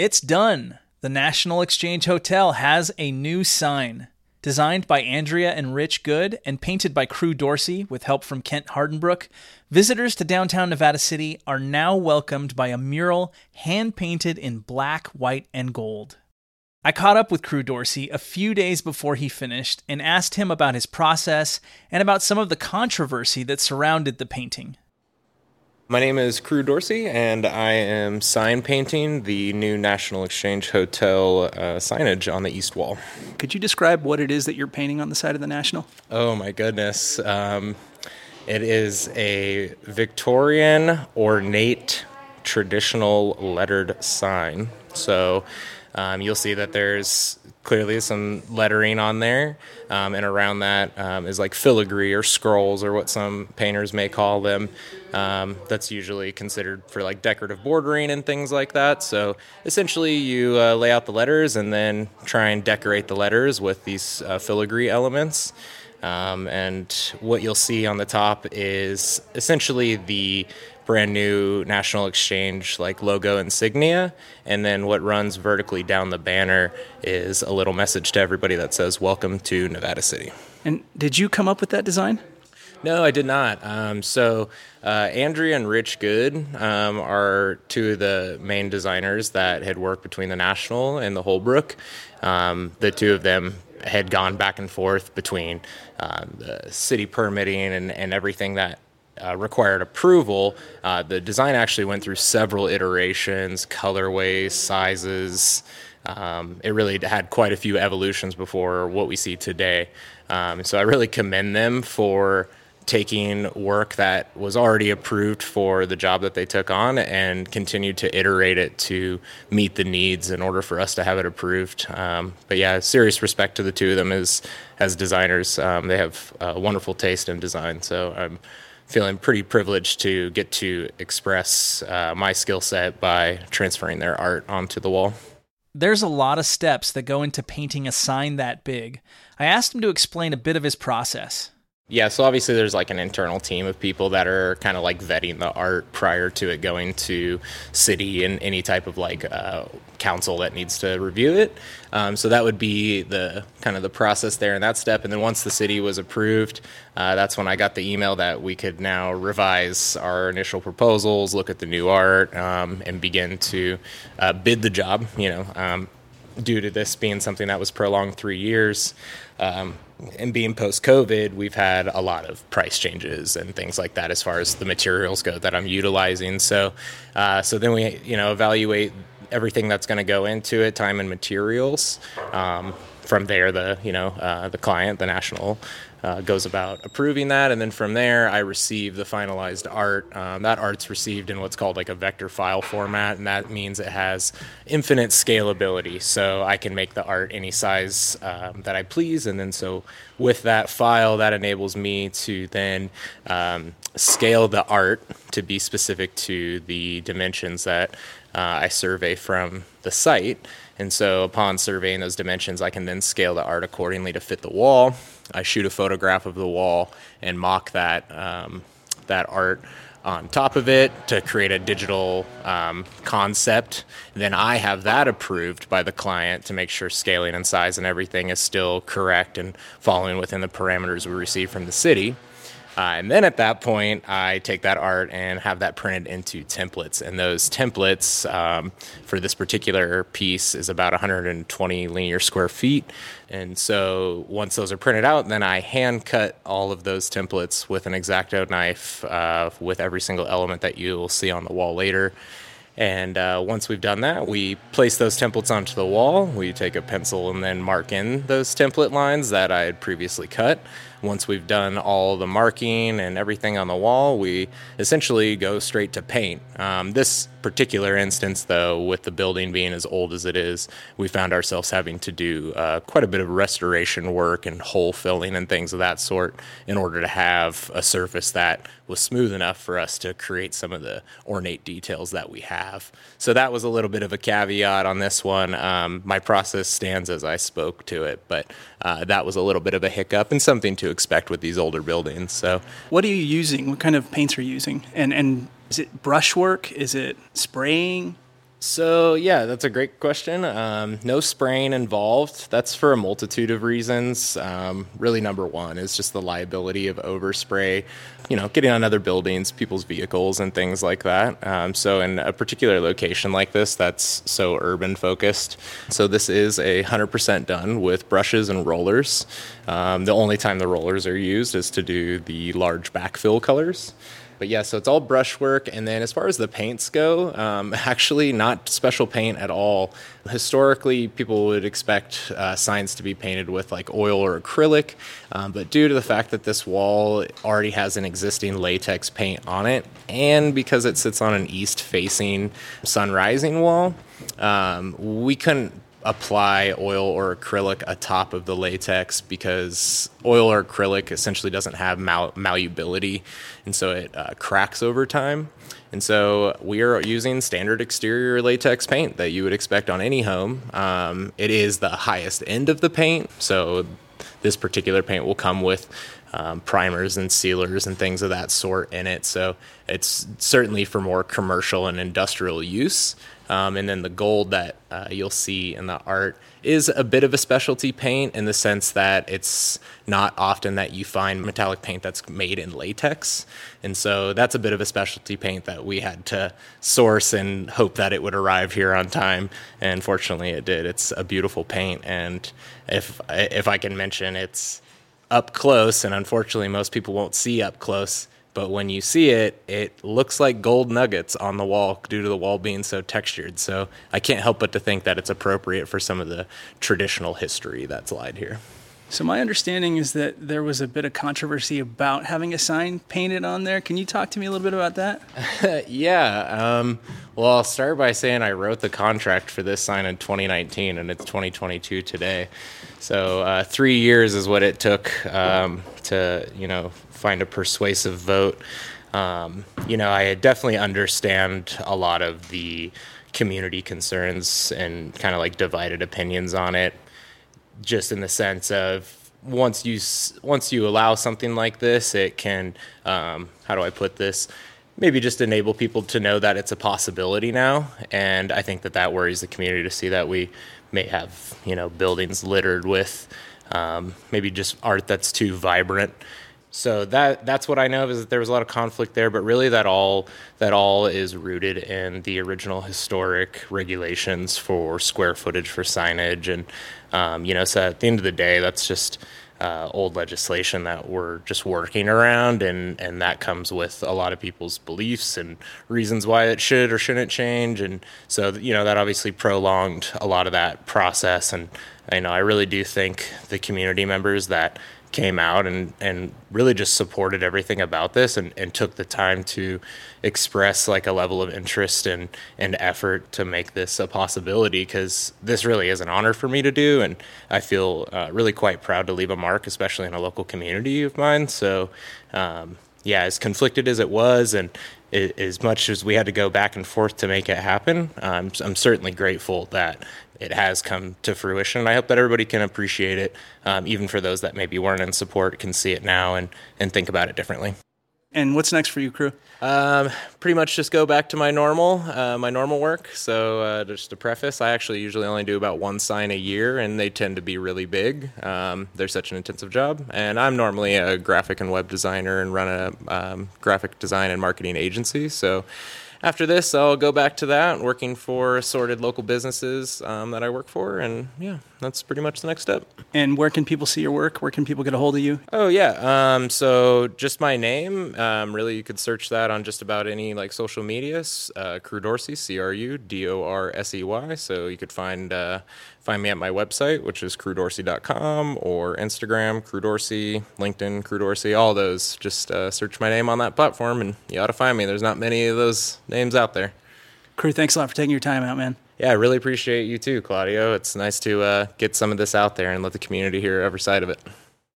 It's done. The National Exchange Hotel has a new sign. Designed by Andrea and Rich Good and painted by Cru Dorsey with help from Kent Hardenbrook, visitors to downtown Nevada City are now welcomed by a mural hand painted in black, white, and gold. I caught up with Cru Dorsey a few days before he finished and asked him about his process and about some of the controversy that surrounded the painting. My name is Cru Dorsey, and I am sign painting the new National Exchange Hotel uh, signage on the east wall. Could you describe what it is that you're painting on the side of the National? Oh my goodness. Um, it is a Victorian, ornate, traditional lettered sign. So um, you'll see that there's clearly some lettering on there, um, and around that um, is like filigree or scrolls or what some painters may call them. Um, that's usually considered for like decorative bordering and things like that. So essentially, you uh, lay out the letters and then try and decorate the letters with these uh, filigree elements. Um, and what you'll see on the top is essentially the brand new National Exchange like logo insignia, and then what runs vertically down the banner is a little message to everybody that says "Welcome to Nevada City." And did you come up with that design? No, I did not. Um, so, uh, Andrea and Rich Good um, are two of the main designers that had worked between the National and the Holbrooke. Um, the two of them had gone back and forth between uh, the city permitting and, and everything that uh, required approval, uh, the design actually went through several iterations, colorways, sizes. Um, it really had quite a few evolutions before what we see today. Um, so I really commend them for taking work that was already approved for the job that they took on and continued to iterate it to meet the needs in order for us to have it approved. Um, but yeah, serious respect to the two of them as as designers. Um, they have a wonderful taste in design. So I'm feeling pretty privileged to get to express uh, my skill set by transferring their art onto the wall. There's a lot of steps that go into painting a sign that big. I asked him to explain a bit of his process. Yeah, so obviously there's like an internal team of people that are kind of like vetting the art prior to it going to city and any type of like uh, council that needs to review it. Um, so that would be the kind of the process there in that step. And then once the city was approved, uh, that's when I got the email that we could now revise our initial proposals, look at the new art, um, and begin to uh, bid the job. You know, um, due to this being something that was prolonged three years. Um, and being post COVID, we've had a lot of price changes and things like that as far as the materials go that I'm utilizing. So, uh, so then we, you know, evaluate everything that's going to go into it, time and materials. Um, from there, the you know uh, the client, the national, uh, goes about approving that, and then from there, I receive the finalized art. Um, that art's received in what's called like a vector file format, and that means it has infinite scalability. So I can make the art any size um, that I please, and then so with that file, that enables me to then um, scale the art to be specific to the dimensions that uh, I survey from the site. And so upon surveying those dimensions, I can then scale the art accordingly to fit the wall. I shoot a photograph of the wall and mock that um, that art on top of it to create a digital um, concept. Then I have that approved by the client to make sure scaling and size and everything is still correct and following within the parameters we receive from the city. Uh, and then at that point, I take that art and have that printed into templates. And those templates um, for this particular piece is about 120 linear square feet. And so once those are printed out, then I hand cut all of those templates with an X-Acto knife uh, with every single element that you'll see on the wall later. And uh, once we've done that, we place those templates onto the wall. We take a pencil and then mark in those template lines that I had previously cut. Once we've done all the marking and everything on the wall, we essentially go straight to paint. Um, this particular instance, though, with the building being as old as it is, we found ourselves having to do uh, quite a bit of restoration work and hole filling and things of that sort in order to have a surface that was smooth enough for us to create some of the ornate details that we have. So that was a little bit of a caveat on this one. Um, my process stands as I spoke to it, but uh, that was a little bit of a hiccup and something to expect with these older buildings. So, what are you using? What kind of paints are you using? And and is it brushwork? Is it spraying? So yeah, that's a great question. Um, no spraying involved. That's for a multitude of reasons. Um, really, number one is just the liability of overspray. You know, getting on other buildings, people's vehicles, and things like that. Um, so in a particular location like this, that's so urban focused. So this is a hundred percent done with brushes and rollers. Um, the only time the rollers are used is to do the large backfill colors. But yeah, so it's all brushwork. And then as far as the paints go, um, actually not special paint at all. Historically, people would expect uh, signs to be painted with like oil or acrylic. Um, but due to the fact that this wall already has an existing latex paint on it, and because it sits on an east facing sun rising wall, um, we couldn't apply oil or acrylic atop of the latex because oil or acrylic essentially doesn't have mal- malleability and so it uh, cracks over time. And so we are using standard exterior latex paint that you would expect on any home. Um, it is the highest end of the paint, so this particular paint will come with um, primers and sealers and things of that sort in it. So it's certainly for more commercial and industrial use. Um, and then the gold that uh, you'll see in the art is a bit of a specialty paint in the sense that it's not often that you find metallic paint that's made in latex. And so that's a bit of a specialty paint that we had to source and hope that it would arrive here on time. And fortunately, it did. It's a beautiful paint. And if, if I can mention, it's up close, and unfortunately, most people won't see up close but when you see it, it looks like gold nuggets on the wall due to the wall being so textured. So I can't help but to think that it's appropriate for some of the traditional history that's lied here. So my understanding is that there was a bit of controversy about having a sign painted on there. Can you talk to me a little bit about that? yeah. Um, well, I'll start by saying I wrote the contract for this sign in 2019, and it's 2022 today. So uh, three years is what it took um, to, you know, find a persuasive vote. Um, you know, I definitely understand a lot of the community concerns and kind of like divided opinions on it just in the sense of once you once you allow something like this, it can um, how do I put this? Maybe just enable people to know that it's a possibility now, and I think that that worries the community to see that we may have you know buildings littered with um, maybe just art that's too vibrant. So that that's what I know is that there was a lot of conflict there, but really that all that all is rooted in the original historic regulations for square footage for signage, and um, you know, so at the end of the day, that's just uh, old legislation that we're just working around, and and that comes with a lot of people's beliefs and reasons why it should or shouldn't change, and so you know that obviously prolonged a lot of that process, and you know I really do think the community members that came out and, and really just supported everything about this and, and took the time to express like a level of interest and, and effort to make this a possibility because this really is an honor for me to do and I feel uh, really quite proud to leave a mark especially in a local community of mine. So um, yeah as conflicted as it was and as much as we had to go back and forth to make it happen um, I'm certainly grateful that it has come to fruition. And I hope that everybody can appreciate it, um, even for those that maybe weren't in support, can see it now and, and think about it differently. And what's next for you, Cru? Um, pretty much just go back to my normal, uh, my normal work. So uh, just to preface, I actually usually only do about one sign a year, and they tend to be really big. Um, they're such an intensive job, and I'm normally a graphic and web designer and run a um, graphic design and marketing agency. So after this, I'll go back to that, working for assorted local businesses um, that I work for, and yeah, that's pretty much the next step. And where can people see your work? Where can people get a hold of you? Oh yeah, um, so just my name. Um, really, you could search that on just about any like social medias. Uh, Cru Dorsey, C R U D O R S E Y. So you could find uh, find me at my website, which is crudorsey.com, or Instagram, Cru Dorsey, LinkedIn, Cru Dorsey. All those. Just uh, search my name on that platform, and you ought to find me. There's not many of those names out there. Cru, thanks a lot for taking your time out, man. Yeah, I really appreciate you too, Claudio. It's nice to uh, get some of this out there and let the community hear every side of it.